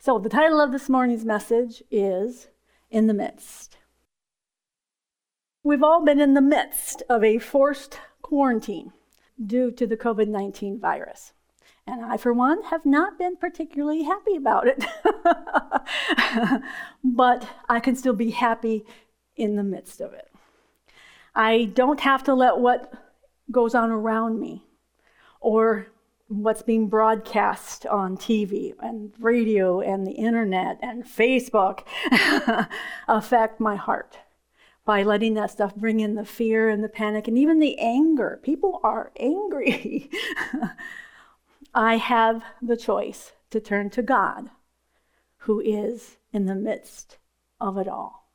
So, the title of this morning's message is In the Midst. We've all been in the midst of a forced quarantine due to the COVID 19 virus. And I, for one, have not been particularly happy about it. but I can still be happy in the midst of it. I don't have to let what goes on around me or what's being broadcast on TV and radio and the internet and Facebook affect my heart by letting that stuff bring in the fear and the panic and even the anger. People are angry. I have the choice to turn to God, who is in the midst of it all.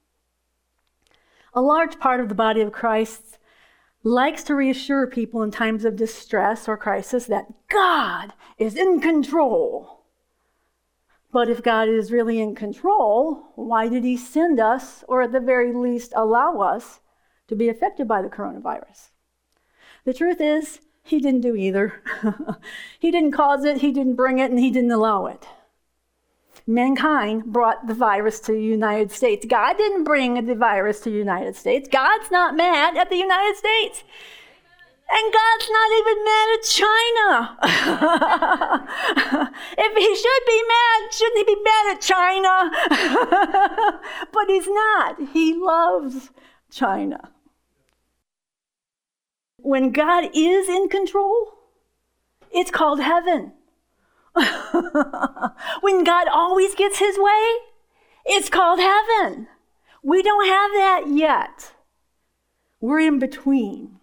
A large part of the body of Christ likes to reassure people in times of distress or crisis that God is in control. But if God is really in control, why did He send us, or at the very least allow us, to be affected by the coronavirus? The truth is, he didn't do either. he didn't cause it, he didn't bring it, and he didn't allow it. Mankind brought the virus to the United States. God didn't bring the virus to the United States. God's not mad at the United States. And God's not even mad at China. if he should be mad, shouldn't he be mad at China? but he's not. He loves China when God is in control, it's called heaven. when God always gets his way, it's called heaven. We don't have that yet. We're in between.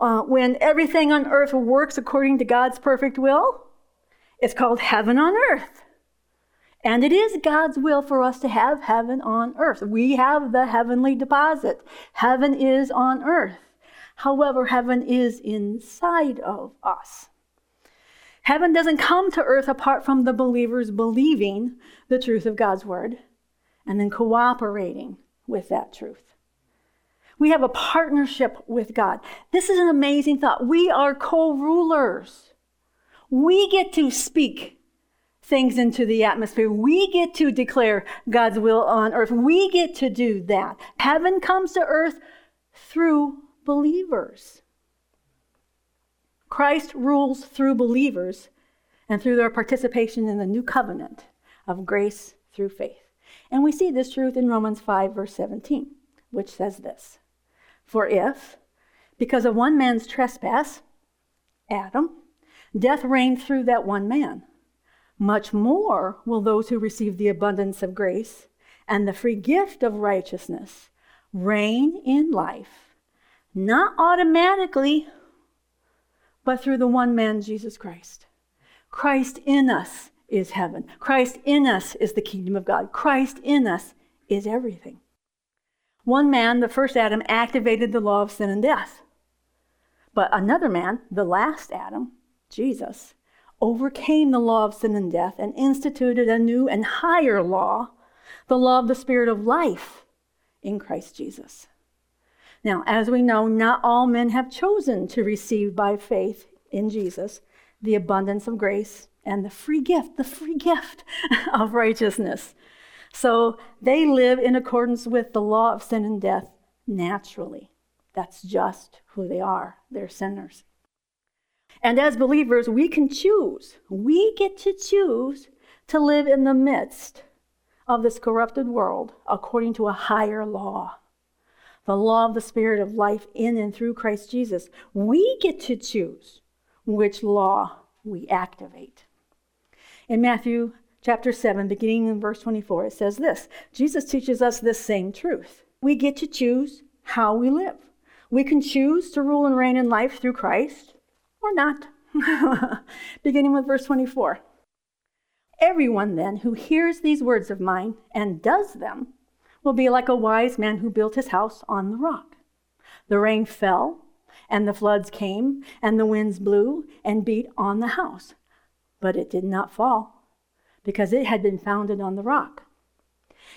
Uh, when everything on earth works according to God's perfect will, it's called heaven on earth. And it is God's will for us to have heaven on earth. We have the heavenly deposit. Heaven is on earth. However, heaven is inside of us. Heaven doesn't come to earth apart from the believers believing the truth of God's word and then cooperating with that truth. We have a partnership with God. This is an amazing thought. We are co rulers. We get to speak things into the atmosphere. We get to declare God's will on earth. We get to do that. Heaven comes to earth through believers. Christ rules through believers and through their participation in the new covenant of grace through faith. And we see this truth in Romans 5, verse 17, which says this For if, because of one man's trespass, Adam, death reigned through that one man, much more will those who receive the abundance of grace and the free gift of righteousness reign in life not automatically, but through the one man, Jesus Christ. Christ in us is heaven. Christ in us is the kingdom of God. Christ in us is everything. One man, the first Adam, activated the law of sin and death. But another man, the last Adam, Jesus, overcame the law of sin and death and instituted a new and higher law, the law of the Spirit of life in Christ Jesus. Now, as we know, not all men have chosen to receive by faith in Jesus the abundance of grace and the free gift, the free gift of righteousness. So they live in accordance with the law of sin and death naturally. That's just who they are. They're sinners. And as believers, we can choose. We get to choose to live in the midst of this corrupted world according to a higher law the law of the Spirit of life in and through Christ Jesus, we get to choose which law we activate. In Matthew chapter 7, beginning in verse 24, it says this Jesus teaches us this same truth. We get to choose how we live. We can choose to rule and reign in life through Christ or not. beginning with verse 24. Everyone then who hears these words of mine and does them will be like a wise man who built his house on the rock. The rain fell, and the floods came, and the winds blew and beat on the house. But it did not fall, because it had been founded on the rock.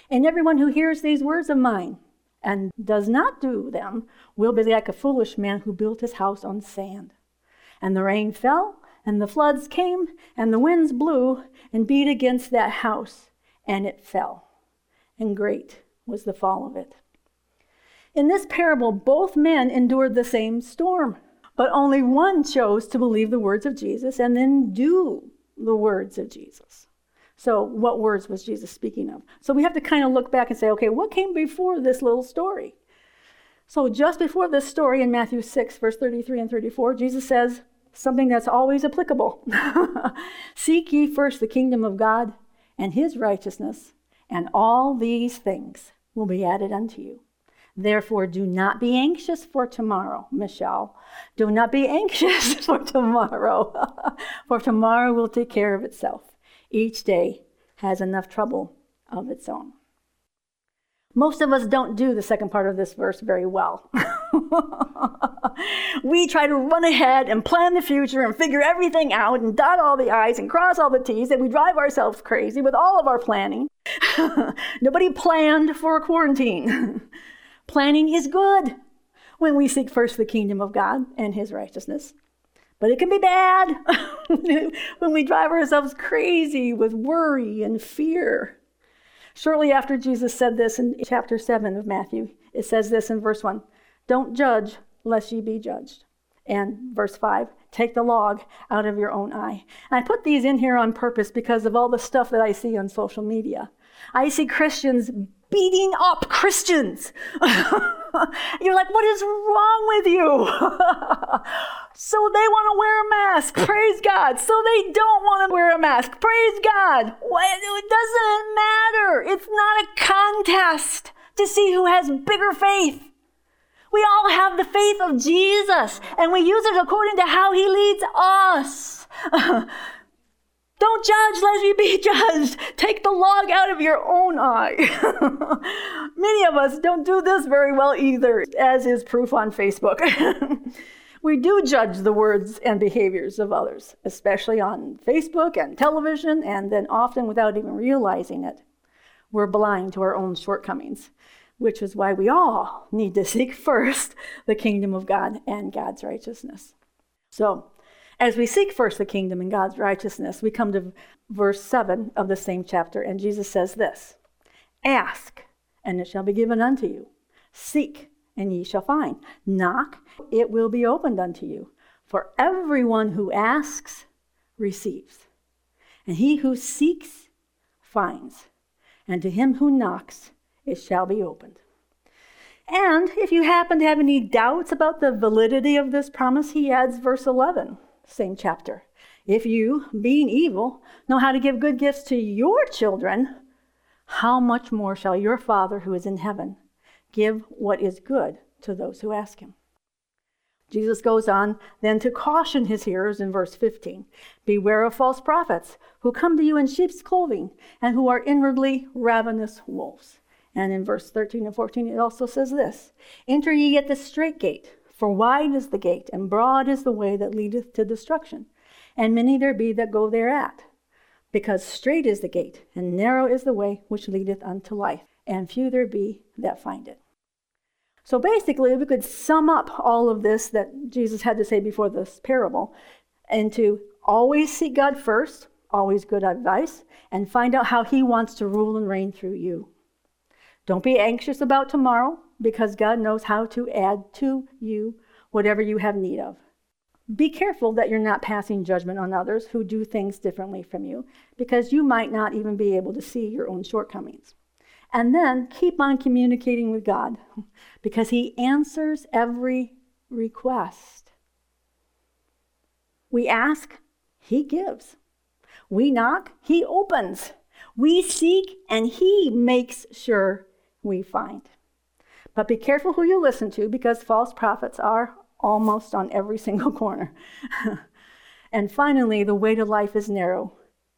And everyone who hears these words of mine and does not do them will be like a foolish man who built his house on sand. And the rain fell, And the floods came, and the winds blew and beat against that house, and it fell. And great was the fall of it. In this parable, both men endured the same storm, but only one chose to believe the words of Jesus and then do the words of Jesus. So, what words was Jesus speaking of? So, we have to kind of look back and say, okay, what came before this little story? So, just before this story in Matthew 6, verse 33 and 34, Jesus says something that's always applicable Seek ye first the kingdom of God and his righteousness, and all these things will be added unto you. Therefore, do not be anxious for tomorrow, Michelle. Do not be anxious for tomorrow, for tomorrow will take care of itself. Each day has enough trouble of its own. Most of us don't do the second part of this verse very well. we try to run ahead and plan the future and figure everything out and dot all the I's and cross all the T's, and we drive ourselves crazy with all of our planning. Nobody planned for a quarantine. planning is good when we seek first the kingdom of God and his righteousness. But it can be bad when we drive ourselves crazy with worry and fear. Shortly after Jesus said this in chapter 7 of Matthew, it says this in verse 1 Don't judge, lest ye be judged. And verse 5 Take the log out of your own eye. And I put these in here on purpose because of all the stuff that I see on social media. I see Christians beating up Christians. You're like, what is wrong with you? so they want to wear a mask. Praise God. So they don't want to wear a mask. Praise God. It doesn't matter. It's not a contest to see who has bigger faith. We all have the faith of Jesus, and we use it according to how he leads us. Don't judge lest you be judged. Take the log out of your own eye. Many of us don't do this very well either, as is proof on Facebook. we do judge the words and behaviors of others, especially on Facebook and television, and then often without even realizing it. We're blind to our own shortcomings, which is why we all need to seek first the kingdom of God and God's righteousness. So, as we seek first the kingdom and God's righteousness, we come to verse 7 of the same chapter, and Jesus says this Ask, and it shall be given unto you. Seek, and ye shall find. Knock, it will be opened unto you. For everyone who asks receives, and he who seeks finds, and to him who knocks it shall be opened. And if you happen to have any doubts about the validity of this promise, he adds verse 11 same chapter. If you, being evil, know how to give good gifts to your children, how much more shall your Father who is in heaven give what is good to those who ask him? Jesus goes on then to caution his hearers in verse 15 Beware of false prophets who come to you in sheep's clothing and who are inwardly ravenous wolves. And in verse 13 and 14, it also says this Enter ye at the strait gate. For wide is the gate, and broad is the way that leadeth to destruction, and many there be that go thereat. Because strait is the gate, and narrow is the way which leadeth unto life, and few there be that find it. So basically, we could sum up all of this that Jesus had to say before this parable into always seek God first, always good advice, and find out how He wants to rule and reign through you. Don't be anxious about tomorrow because God knows how to add to you whatever you have need of. Be careful that you're not passing judgment on others who do things differently from you, because you might not even be able to see your own shortcomings. And then keep on communicating with God, because He answers every request. We ask, He gives. We knock, He opens. We seek, and He makes sure we find. But be careful who you listen to because false prophets are almost on every single corner. and finally, the way to life is narrow,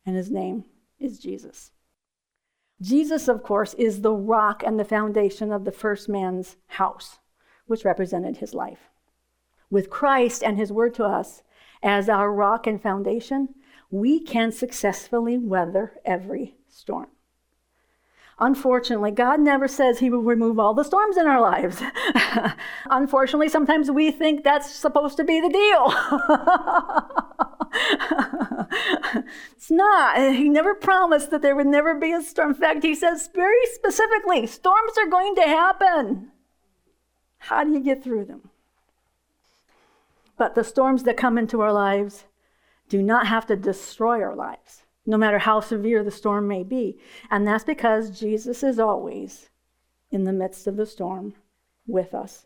and his name is Jesus. Jesus, of course, is the rock and the foundation of the first man's house, which represented his life. With Christ and his word to us as our rock and foundation, we can successfully weather every storm. Unfortunately, God never says He will remove all the storms in our lives. Unfortunately, sometimes we think that's supposed to be the deal. it's not. He never promised that there would never be a storm. In fact, He says very specifically storms are going to happen. How do you get through them? But the storms that come into our lives do not have to destroy our lives no matter how severe the storm may be. And that's because Jesus is always in the midst of the storm with us.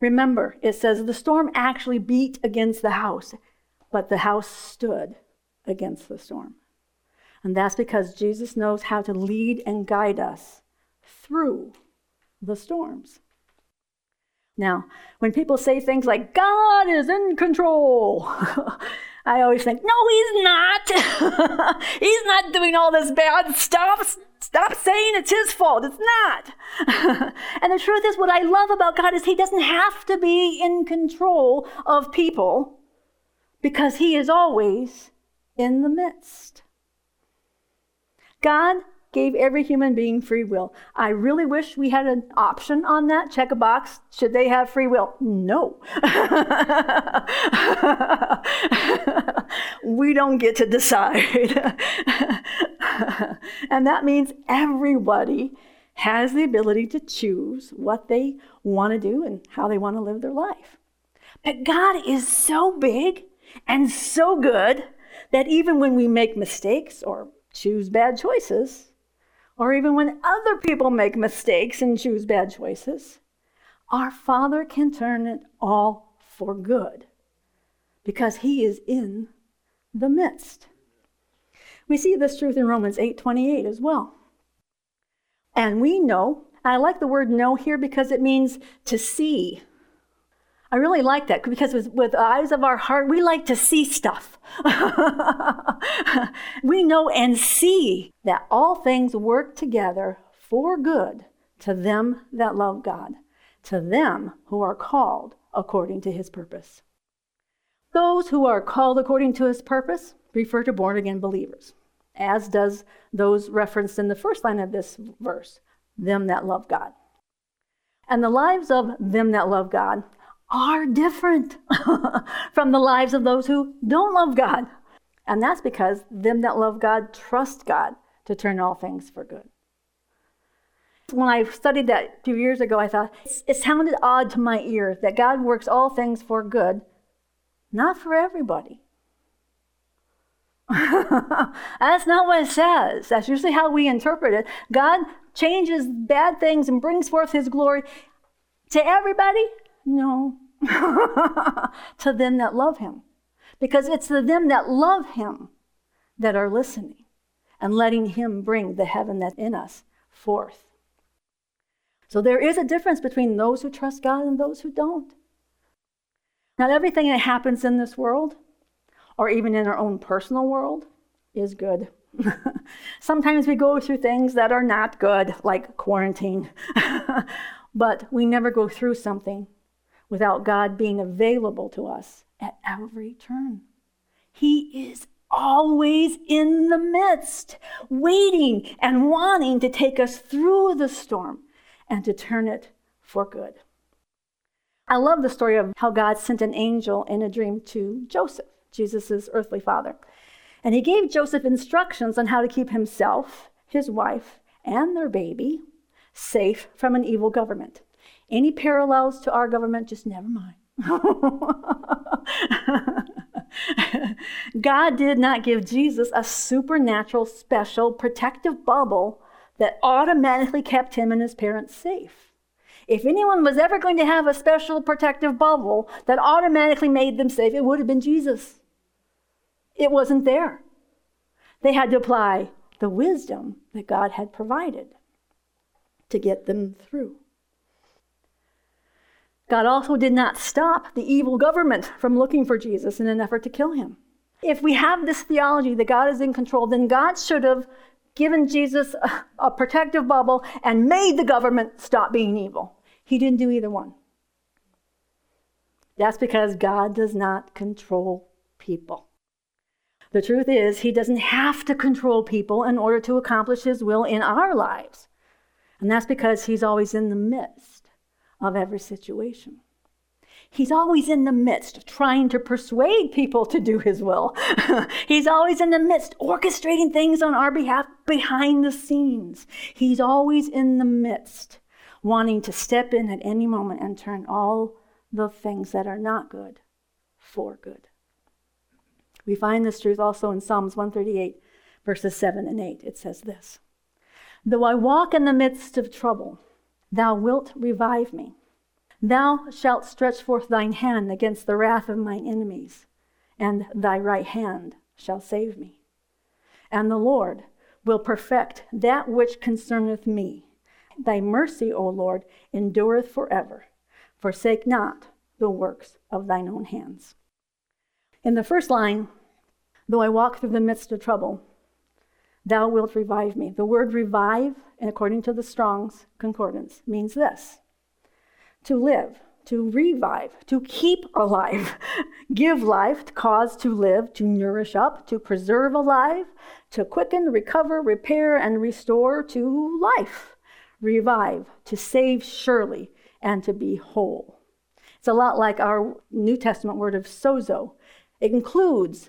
Remember, it says the storm actually beat against the house, but the house stood against the storm. And that's because Jesus knows how to lead and guide us through the storms. Now, when people say things like, God is in control, I always think, no, he's not. he's not doing all this bad stuff. Stop saying it's his fault. It's not. and the truth is, what I love about God is he doesn't have to be in control of people because he is always in the midst. God gave every human being free will. I really wish we had an option on that. Check a box. Should they have free will? No. we don't get to decide. and that means everybody has the ability to choose what they want to do and how they want to live their life. But God is so big and so good that even when we make mistakes or choose bad choices, or even when other people make mistakes and choose bad choices, our Father can turn it all for good because He is in the midst. We see this truth in Romans 8:28 as well. And we know, I like the word know here because it means to see I really like that because with, with eyes of our heart, we like to see stuff. we know and see that all things work together for good to them that love God, to them who are called according to his purpose. Those who are called according to his purpose refer to born again believers, as does those referenced in the first line of this verse them that love God. And the lives of them that love God are different from the lives of those who don't love God. And that's because them that love God trust God to turn all things for good. When I studied that a few years ago, I thought it sounded odd to my ear that God works all things for good, not for everybody. That's not what it says. That's usually how we interpret it. God changes bad things and brings forth his glory to everybody, no. to them that love him. Because it's the them that love him that are listening and letting him bring the heaven that's in us forth. So there is a difference between those who trust God and those who don't. Not everything that happens in this world, or even in our own personal world, is good. Sometimes we go through things that are not good, like quarantine, but we never go through something without God being available to us at every turn. He is always in the midst, waiting and wanting to take us through the storm and to turn it for good. I love the story of how God sent an angel in a dream to Joseph, Jesus' earthly father. And he gave Joseph instructions on how to keep himself, his wife, and their baby safe from an evil government. Any parallels to our government, just never mind. God did not give Jesus a supernatural, special, protective bubble that automatically kept him and his parents safe. If anyone was ever going to have a special protective bubble that automatically made them safe, it would have been Jesus. It wasn't there. They had to apply the wisdom that God had provided to get them through. God also did not stop the evil government from looking for Jesus in an effort to kill him. If we have this theology that God is in control, then God should have given Jesus a, a protective bubble and made the government stop being evil. He didn't do either one. That's because God does not control people. The truth is, He doesn't have to control people in order to accomplish His will in our lives. And that's because He's always in the midst of every situation. He's always in the midst trying to persuade people to do his will. He's always in the midst orchestrating things on our behalf behind the scenes. He's always in the midst wanting to step in at any moment and turn all the things that are not good for good. We find this truth also in Psalms 138, verses 7 and 8. It says this Though I walk in the midst of trouble, thou wilt revive me. Thou shalt stretch forth thine hand against the wrath of mine enemies, and thy right hand shall save me. And the Lord will perfect that which concerneth me. Thy mercy, O Lord, endureth forever. Forsake not the works of thine own hands. In the first line, though I walk through the midst of trouble, thou wilt revive me. The word revive, according to the Strong's Concordance, means this to live, to revive, to keep alive, give life, to cause to live, to nourish up, to preserve alive, to quicken, recover, repair, and restore to life, revive, to save surely, and to be whole. It's a lot like our New Testament word of sozo. It includes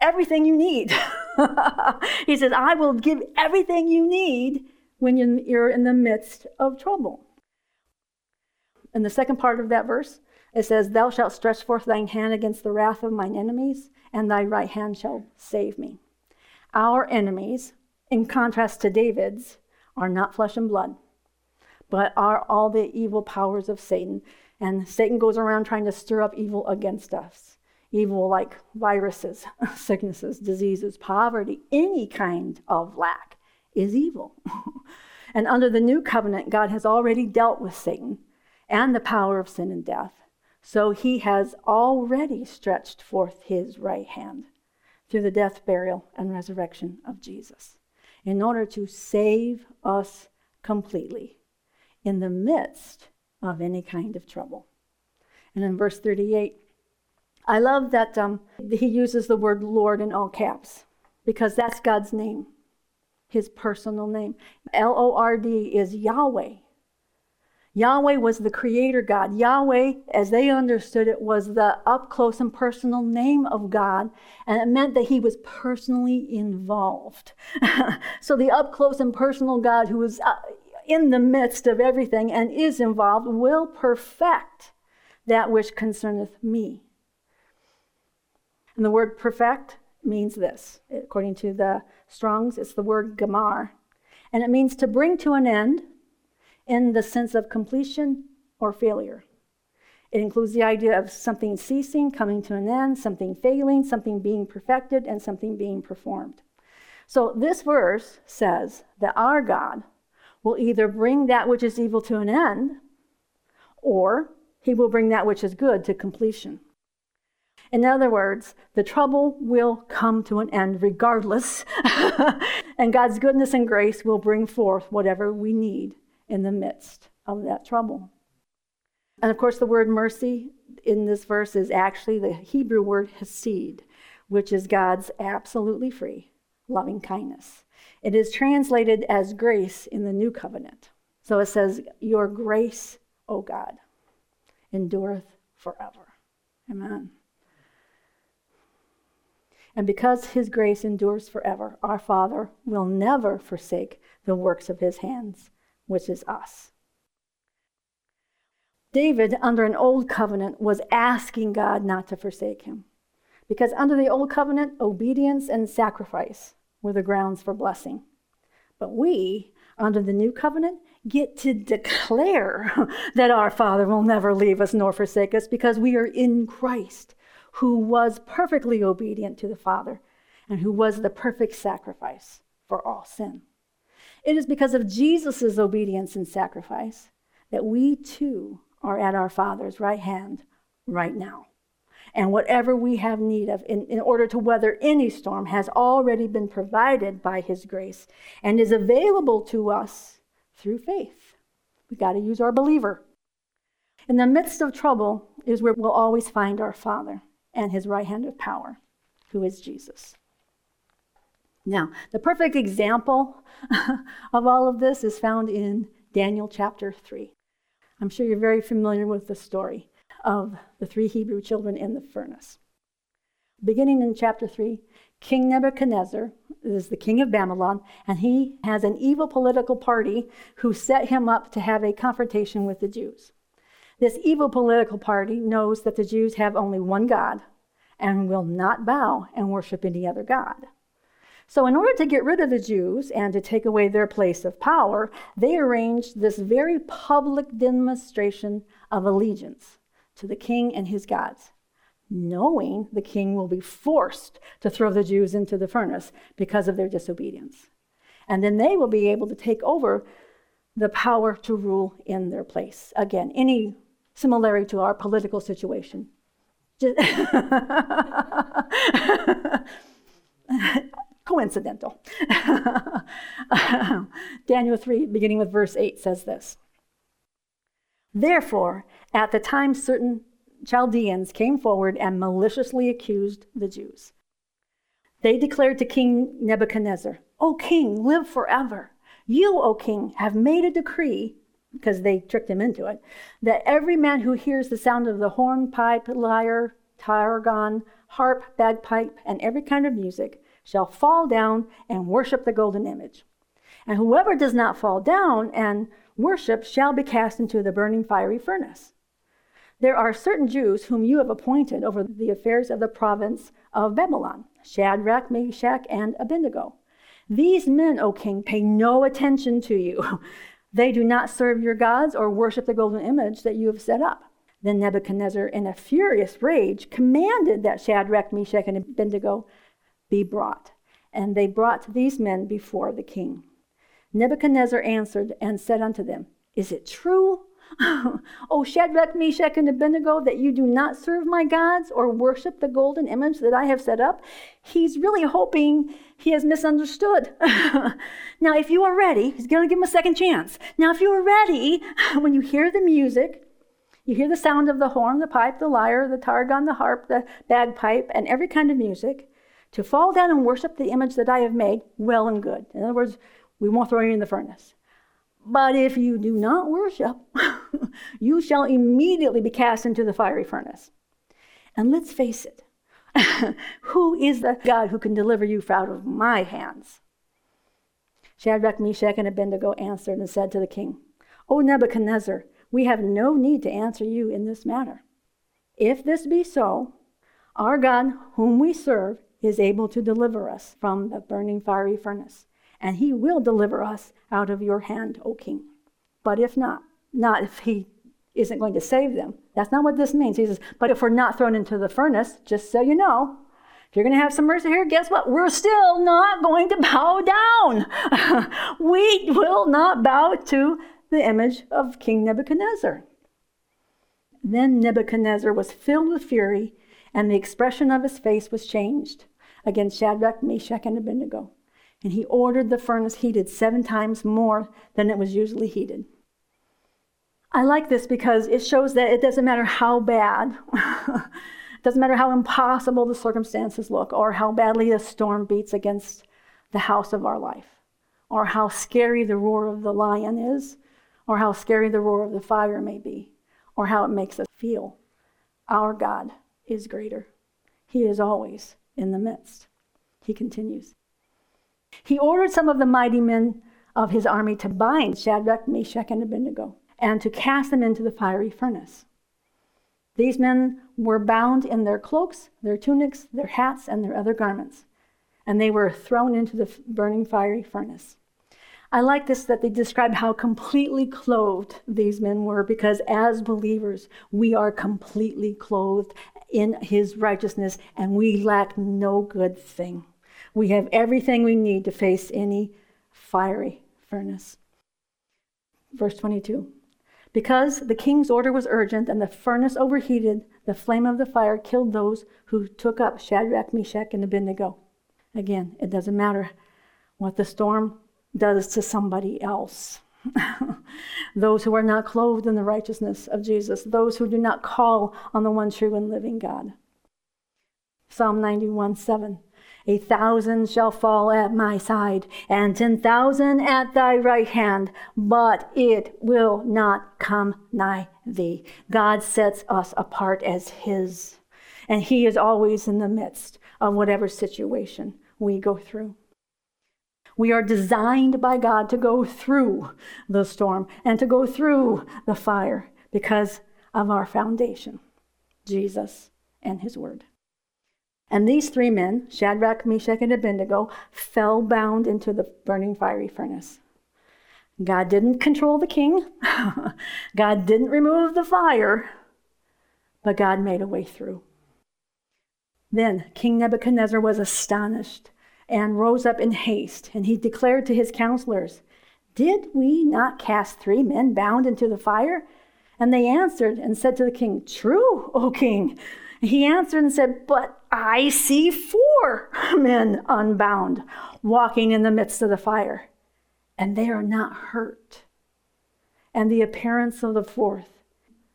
everything you need. he says, I will give everything you need when you're in the midst of trouble. In the second part of that verse, it says, Thou shalt stretch forth thine hand against the wrath of mine enemies, and thy right hand shall save me. Our enemies, in contrast to David's, are not flesh and blood, but are all the evil powers of Satan. And Satan goes around trying to stir up evil against us. Evil like viruses, sicknesses, diseases, poverty, any kind of lack is evil. and under the new covenant, God has already dealt with Satan and the power of sin and death. So he has already stretched forth his right hand through the death, burial, and resurrection of Jesus in order to save us completely in the midst of any kind of trouble. And in verse 38, I love that um, he uses the word Lord in all caps because that's God's name, his personal name. L O R D is Yahweh. Yahweh was the creator God. Yahweh, as they understood it, was the up close and personal name of God, and it meant that he was personally involved. so the up close and personal God who is uh, in the midst of everything and is involved will perfect that which concerneth me. And the word perfect means this. According to the Strongs, it's the word gamar. And it means to bring to an end in the sense of completion or failure. It includes the idea of something ceasing, coming to an end, something failing, something being perfected, and something being performed. So this verse says that our God will either bring that which is evil to an end, or he will bring that which is good to completion. In other words, the trouble will come to an end regardless, and God's goodness and grace will bring forth whatever we need in the midst of that trouble. And of course, the word mercy in this verse is actually the Hebrew word hesed, which is God's absolutely free loving kindness. It is translated as grace in the new covenant. So it says, Your grace, O God, endureth forever. Amen. And because his grace endures forever, our Father will never forsake the works of his hands which is us. David, under an old covenant, was asking God not to forsake him. Because under the old covenant, obedience and sacrifice were the grounds for blessing. But we, under the new covenant, get to declare that our Father will never leave us nor forsake us because we are in Christ, who was perfectly obedient to the Father and who was the perfect sacrifice for all sin. It is because of Jesus' obedience and sacrifice that we too are at our Father's right hand right now. And whatever we have need of in, in order to weather any storm has already been provided by His grace and is available to us through faith. We've got to use our believer. In the midst of trouble is where we'll always find our Father and His right hand of power, who is Jesus. Now, the perfect example of all of this is found in Daniel chapter 3. I'm sure you're very familiar with the story of the three Hebrew children in the furnace. Beginning in chapter 3, King Nebuchadnezzar is the king of Babylon, and he has an evil political party who set him up to have a confrontation with the Jews. This evil political party knows that the Jews have only one God and will not bow and worship any other God. So, in order to get rid of the Jews and to take away their place of power, they arranged this very public demonstration of allegiance to the king and his gods, knowing the king will be forced to throw the Jews into the furnace because of their disobedience. And then they will be able to take over the power to rule in their place. Again, any similarity to our political situation. coincidental. Daniel 3, beginning with verse 8, says this Therefore, at the time, certain Chaldeans came forward and maliciously accused the Jews. They declared to King Nebuchadnezzar, O king, live forever. You, O king, have made a decree, because they tricked him into it, that every man who hears the sound of the horn, pipe, lyre, trigon, harp, bagpipe, and every kind of music shall fall down and worship the golden image. And whoever does not fall down and worship shall be cast into the burning fiery furnace. There are certain Jews whom you have appointed over the affairs of the province of Babylon Shadrach, Meshach, and Abednego. These men, O king, pay no attention to you. They do not serve your gods or worship the golden image that you have set up. Then Nebuchadnezzar, in a furious rage, commanded that Shadrach, Meshach, and Abednego be brought. And they brought these men before the king. Nebuchadnezzar answered and said unto them, Is it true, O oh, Shadrach, Meshach, and Abednego, that you do not serve my gods or worship the golden image that I have set up? He's really hoping he has misunderstood. now, if you are ready, he's going to give him a second chance. Now, if you are ready, when you hear the music, you hear the sound of the horn, the pipe, the lyre, the trigon, the harp, the bagpipe, and every kind of music, to fall down and worship the image that I have made, well and good. In other words, we won't throw you in the furnace. But if you do not worship, you shall immediately be cast into the fiery furnace. And let's face it, who is the God who can deliver you out of my hands? Shadrach, Meshach, and Abednego answered and said to the king, O Nebuchadnezzar, we have no need to answer you in this matter. If this be so, our God, whom we serve, is able to deliver us from the burning fiery furnace, and he will deliver us out of your hand, O king. But if not, not if he isn't going to save them. That's not what this means. He says, but if we're not thrown into the furnace, just so you know, if you're going to have some mercy here, guess what? We're still not going to bow down. we will not bow to the image of King Nebuchadnezzar. Then Nebuchadnezzar was filled with fury and the expression of his face was changed against Shadrach, Meshach, and Abednego. And he ordered the furnace heated seven times more than it was usually heated. I like this because it shows that it doesn't matter how bad, it doesn't matter how impossible the circumstances look, or how badly the storm beats against the house of our life, or how scary the roar of the lion is, or how scary the roar of the fire may be, or how it makes us feel. Our God is greater. He is always in the midst. He continues. He ordered some of the mighty men of his army to bind Shadrach, Meshach, and Abednego and to cast them into the fiery furnace. These men were bound in their cloaks, their tunics, their hats, and their other garments, and they were thrown into the burning fiery furnace. I like this that they describe how completely clothed these men were because as believers, we are completely clothed in his righteousness, and we lack no good thing. We have everything we need to face any fiery furnace. Verse 22 Because the king's order was urgent and the furnace overheated, the flame of the fire killed those who took up Shadrach, Meshach, and Abednego. Again, it doesn't matter what the storm does to somebody else. those who are not clothed in the righteousness of Jesus, those who do not call on the one true and living God. Psalm 91 7. A thousand shall fall at my side, and ten thousand at thy right hand, but it will not come nigh thee. God sets us apart as His, and He is always in the midst of whatever situation we go through. We are designed by God to go through the storm and to go through the fire because of our foundation, Jesus and His Word. And these three men, Shadrach, Meshach, and Abednego, fell bound into the burning fiery furnace. God didn't control the king, God didn't remove the fire, but God made a way through. Then King Nebuchadnezzar was astonished and rose up in haste, and he declared to his counselors, Did we not cast three men bound into the fire? And they answered and said to the king, True, O king. He answered and said, But I see four men unbound walking in the midst of the fire, and they are not hurt. And the appearance of the fourth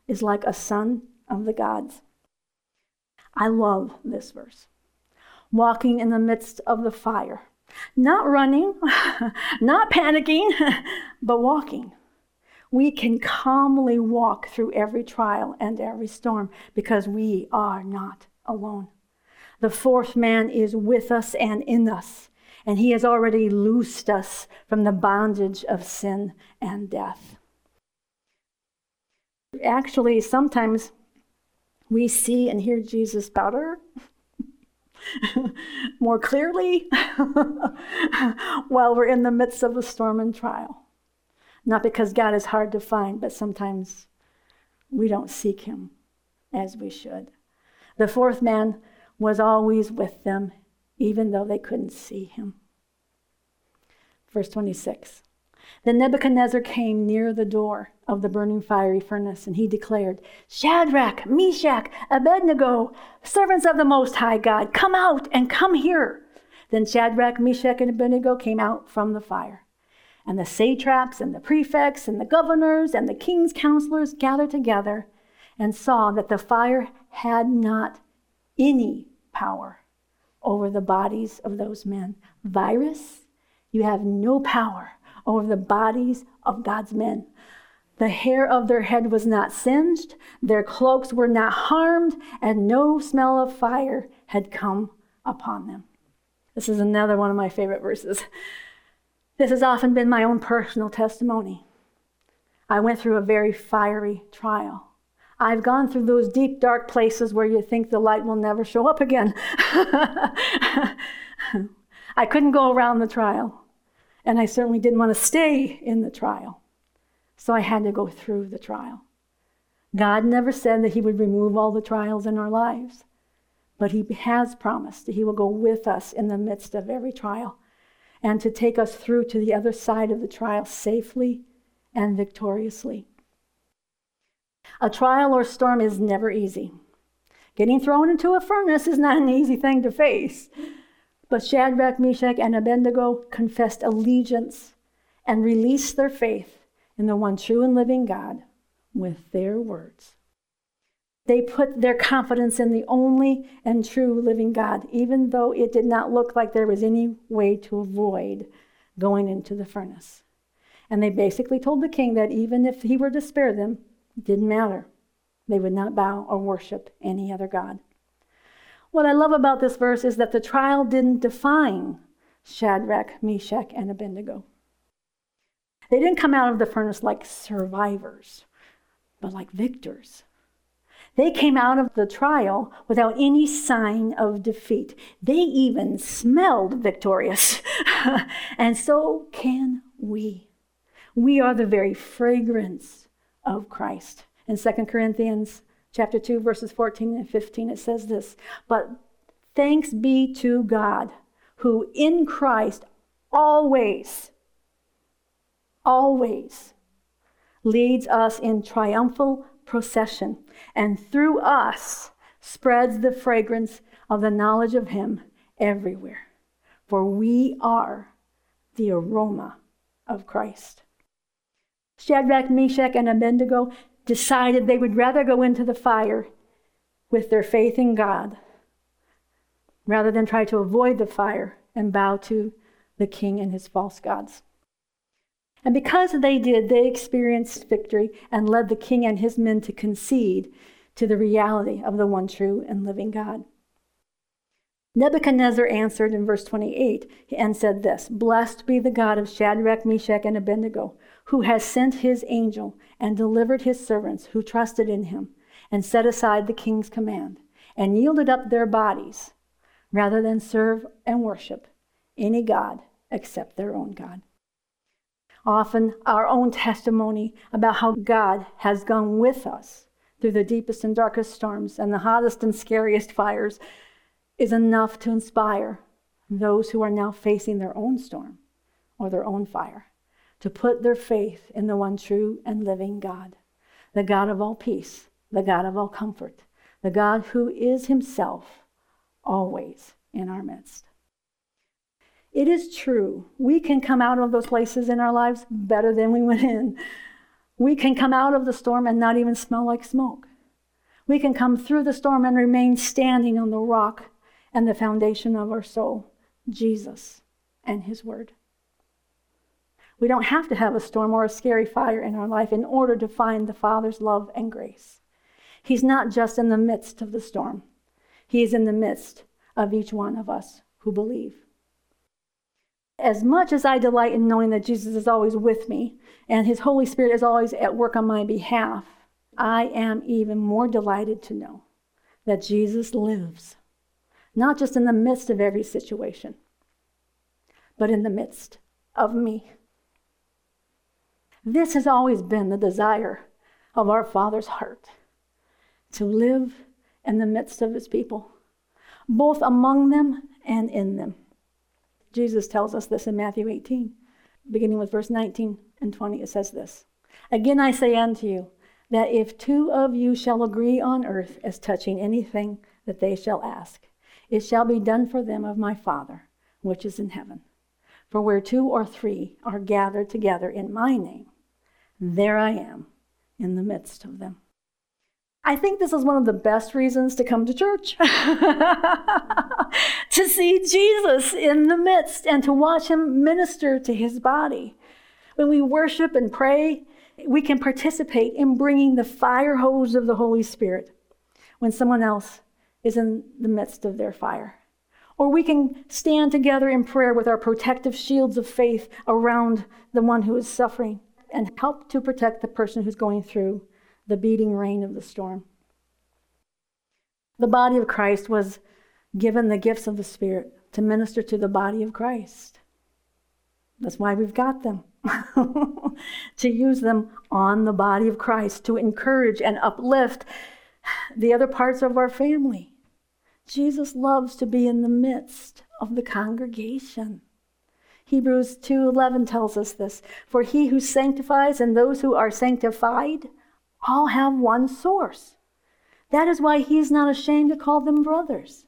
is like a son of the gods. I love this verse. Walking in the midst of the fire, not running, not panicking, but walking we can calmly walk through every trial and every storm because we are not alone. The fourth man is with us and in us, and he has already loosed us from the bondage of sin and death. Actually, sometimes we see and hear Jesus better, more clearly, while we're in the midst of a storm and trial. Not because God is hard to find, but sometimes we don't seek him as we should. The fourth man was always with them, even though they couldn't see him. Verse 26. Then Nebuchadnezzar came near the door of the burning fiery furnace, and he declared, Shadrach, Meshach, Abednego, servants of the Most High God, come out and come here. Then Shadrach, Meshach, and Abednego came out from the fire. And the satraps and the prefects and the governors and the king's counselors gathered together and saw that the fire had not any power over the bodies of those men. Virus, you have no power over the bodies of God's men. The hair of their head was not singed, their cloaks were not harmed, and no smell of fire had come upon them. This is another one of my favorite verses. This has often been my own personal testimony. I went through a very fiery trial. I've gone through those deep, dark places where you think the light will never show up again. I couldn't go around the trial, and I certainly didn't want to stay in the trial. So I had to go through the trial. God never said that He would remove all the trials in our lives, but He has promised that He will go with us in the midst of every trial and to take us through to the other side of the trial safely and victoriously. A trial or storm is never easy. Getting thrown into a furnace is not an easy thing to face. But Shadrach, Meshach, and Abednego confessed allegiance and released their faith in the one true and living God with their words. They put their confidence in the only and true living God, even though it did not look like there was any way to avoid going into the furnace. And they basically told the king that even if he were to spare them, didn't matter. They would not bow or worship any other God. What I love about this verse is that the trial didn't define Shadrach, Meshach, and Abednego. They didn't come out of the furnace like survivors, but like victors. They came out of the trial without any sign of defeat. They even smelled victorious. and so can we. We are the very fragrance of Christ. In 2 Corinthians chapter 2 verses 14 and 15 it says this, but thanks be to God who in Christ always always leads us in triumphal procession, and through us spreads the fragrance of the knowledge of Him everywhere. For we are the aroma of Christ. Shadrach, Meshach, and Abednego decided they would rather go into the fire with their faith in God rather than try to avoid the fire and bow to the king and his false gods. And because they did, they experienced victory and led the king and his men to concede to the reality of the one true and living God. Nebuchadnezzar answered in verse 28 and said this Blessed be the God of Shadrach, Meshach, and Abednego, who has sent his angel and delivered his servants who trusted in him and set aside the king's command and yielded up their bodies rather than serve and worship any God except their own God. Often, our own testimony about how God has gone with us through the deepest and darkest storms and the hottest and scariest fires is enough to inspire those who are now facing their own storm or their own fire to put their faith in the one true and living God, the God of all peace, the God of all comfort, the God who is Himself always in our midst. It is true, we can come out of those places in our lives better than we went in. We can come out of the storm and not even smell like smoke. We can come through the storm and remain standing on the rock and the foundation of our soul, Jesus and His Word. We don't have to have a storm or a scary fire in our life in order to find the Father's love and grace. He's not just in the midst of the storm, He is in the midst of each one of us who believe. As much as I delight in knowing that Jesus is always with me and His Holy Spirit is always at work on my behalf, I am even more delighted to know that Jesus lives, not just in the midst of every situation, but in the midst of me. This has always been the desire of our Father's heart to live in the midst of His people, both among them and in them. Jesus tells us this in Matthew 18, beginning with verse 19 and 20. It says this Again I say unto you, that if two of you shall agree on earth as touching anything that they shall ask, it shall be done for them of my Father, which is in heaven. For where two or three are gathered together in my name, there I am in the midst of them. I think this is one of the best reasons to come to church. to see Jesus in the midst and to watch him minister to his body. When we worship and pray, we can participate in bringing the fire hose of the Holy Spirit when someone else is in the midst of their fire. Or we can stand together in prayer with our protective shields of faith around the one who is suffering and help to protect the person who's going through the beating rain of the storm. The body of Christ was given the gifts of the Spirit to minister to the body of Christ. That's why we've got them. to use them on the body of Christ, to encourage and uplift the other parts of our family. Jesus loves to be in the midst of the congregation. Hebrews 2:11 tells us this, for he who sanctifies and those who are sanctified all have one source. That is why he is not ashamed to call them brothers,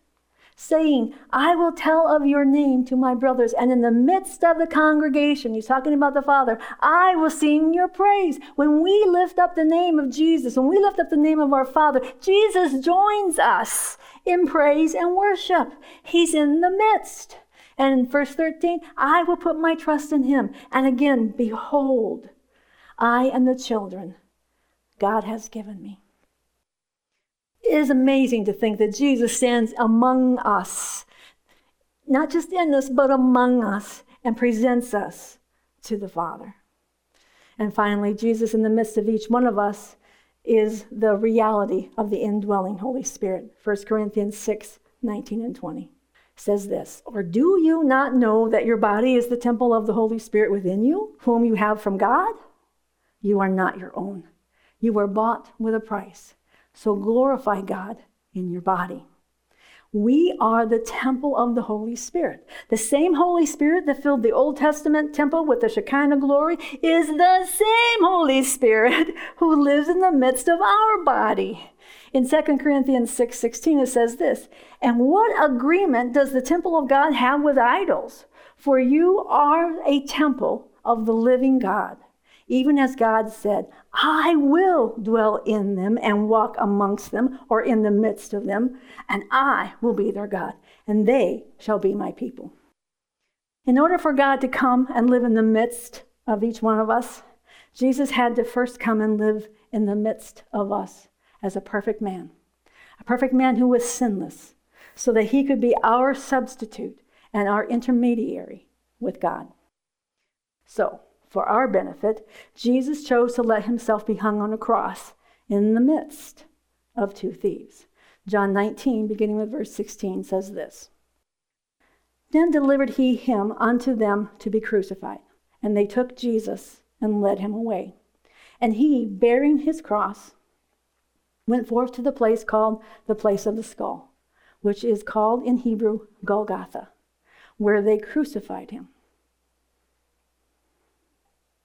saying, I will tell of your name to my brothers, and in the midst of the congregation, he's talking about the Father, I will sing your praise. When we lift up the name of Jesus, when we lift up the name of our Father, Jesus joins us in praise and worship. He's in the midst. And in verse 13, I will put my trust in him. And again, behold, I and the children God has given me. It is amazing to think that Jesus stands among us, not just in us, but among us, and presents us to the Father. And finally, Jesus, in the midst of each one of us, is the reality of the indwelling Holy Spirit. 1 Corinthians 6 19 and 20 says this Or do you not know that your body is the temple of the Holy Spirit within you, whom you have from God? You are not your own. You were bought with a price. So glorify God in your body. We are the temple of the Holy Spirit. The same Holy Spirit that filled the Old Testament temple with the Shekinah glory is the same Holy Spirit who lives in the midst of our body. In 2 Corinthians 6 16, it says this And what agreement does the temple of God have with idols? For you are a temple of the living God even as God said, I will dwell in them and walk amongst them or in the midst of them, and I will be their God, and they shall be my people. In order for God to come and live in the midst of each one of us, Jesus had to first come and live in the midst of us as a perfect man, a perfect man who was sinless, so that he could be our substitute and our intermediary with God. So, for our benefit, Jesus chose to let himself be hung on a cross in the midst of two thieves. John 19, beginning with verse 16, says this Then delivered he him unto them to be crucified. And they took Jesus and led him away. And he, bearing his cross, went forth to the place called the place of the skull, which is called in Hebrew Golgotha, where they crucified him.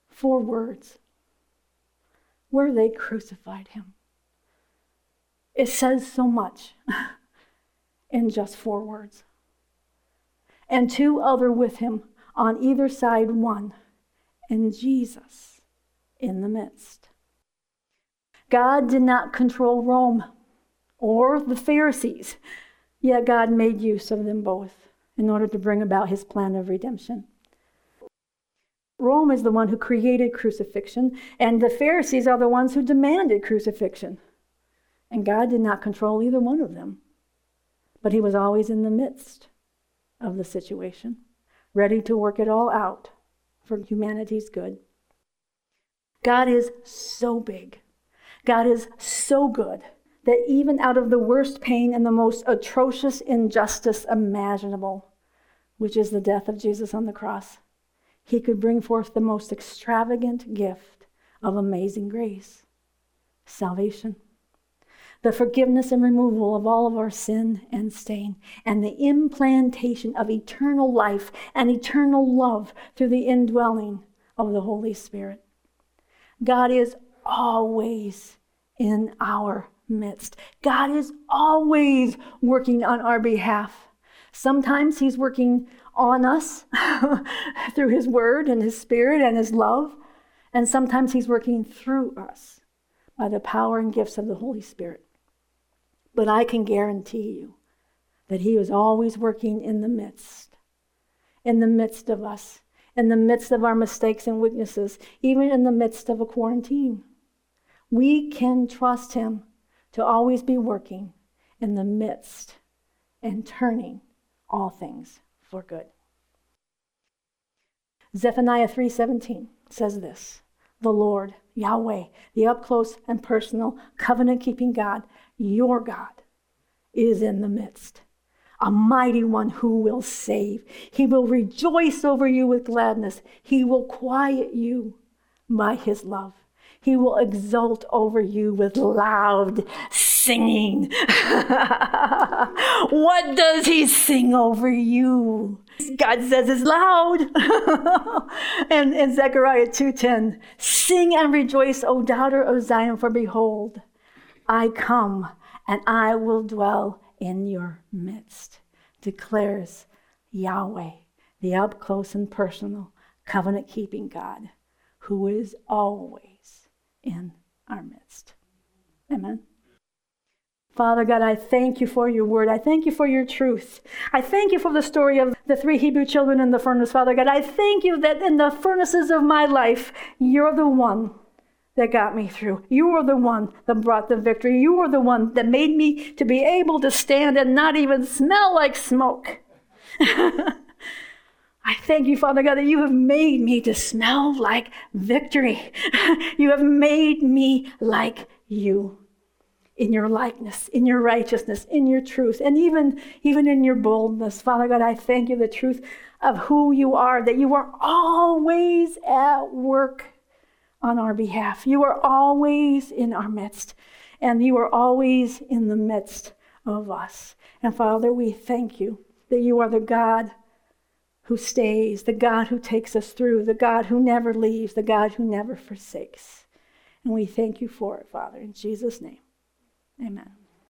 Four words. Where they crucified him. It says so much in just four words. And two other with him on either side, one, and Jesus in the midst. God did not control Rome or the Pharisees, yet God made use of them both in order to bring about his plan of redemption. Rome is the one who created crucifixion, and the Pharisees are the ones who demanded crucifixion. And God did not control either one of them. But he was always in the midst of the situation, ready to work it all out for humanity's good. God is so big God is so good that even out of the worst pain and the most atrocious injustice imaginable, which is the death of Jesus on the cross, he could bring forth the most extravagant gift of amazing grace salvation. The forgiveness and removal of all of our sin and stain, and the implantation of eternal life and eternal love through the indwelling of the Holy Spirit. God is always in our midst. God is always working on our behalf. Sometimes He's working on us through His Word and His Spirit and His love. And sometimes He's working through us by the power and gifts of the Holy Spirit. But I can guarantee you that He is always working in the midst, in the midst of us, in the midst of our mistakes and weaknesses, even in the midst of a quarantine. We can trust Him to always be working in the midst and turning all things for good. Zephaniah 3:17 says this, "The Lord, Yahweh, the up close and personal covenant-keeping God, your God, is in the midst." a mighty one who will save. He will rejoice over you with gladness. He will quiet you by his love. He will exult over you with loud singing. what does he sing over you? God says it's loud. and in Zechariah 2:10, sing and rejoice, O daughter of Zion, for behold, I come and I will dwell in your midst, declares Yahweh, the up close and personal, covenant keeping God, who is always in our midst. Amen. Father God, I thank you for your word. I thank you for your truth. I thank you for the story of the three Hebrew children in the furnace, Father God. I thank you that in the furnaces of my life, you're the one that got me through. You were the one that brought the victory. You were the one that made me to be able to stand and not even smell like smoke. I thank you, Father God, that you have made me to smell like victory. you have made me like you in your likeness, in your righteousness, in your truth, and even, even in your boldness. Father God, I thank you the truth of who you are, that you are always at work on our behalf. You are always in our midst, and you are always in the midst of us. And Father, we thank you that you are the God who stays, the God who takes us through, the God who never leaves, the God who never forsakes. And we thank you for it, Father, in Jesus' name. Amen.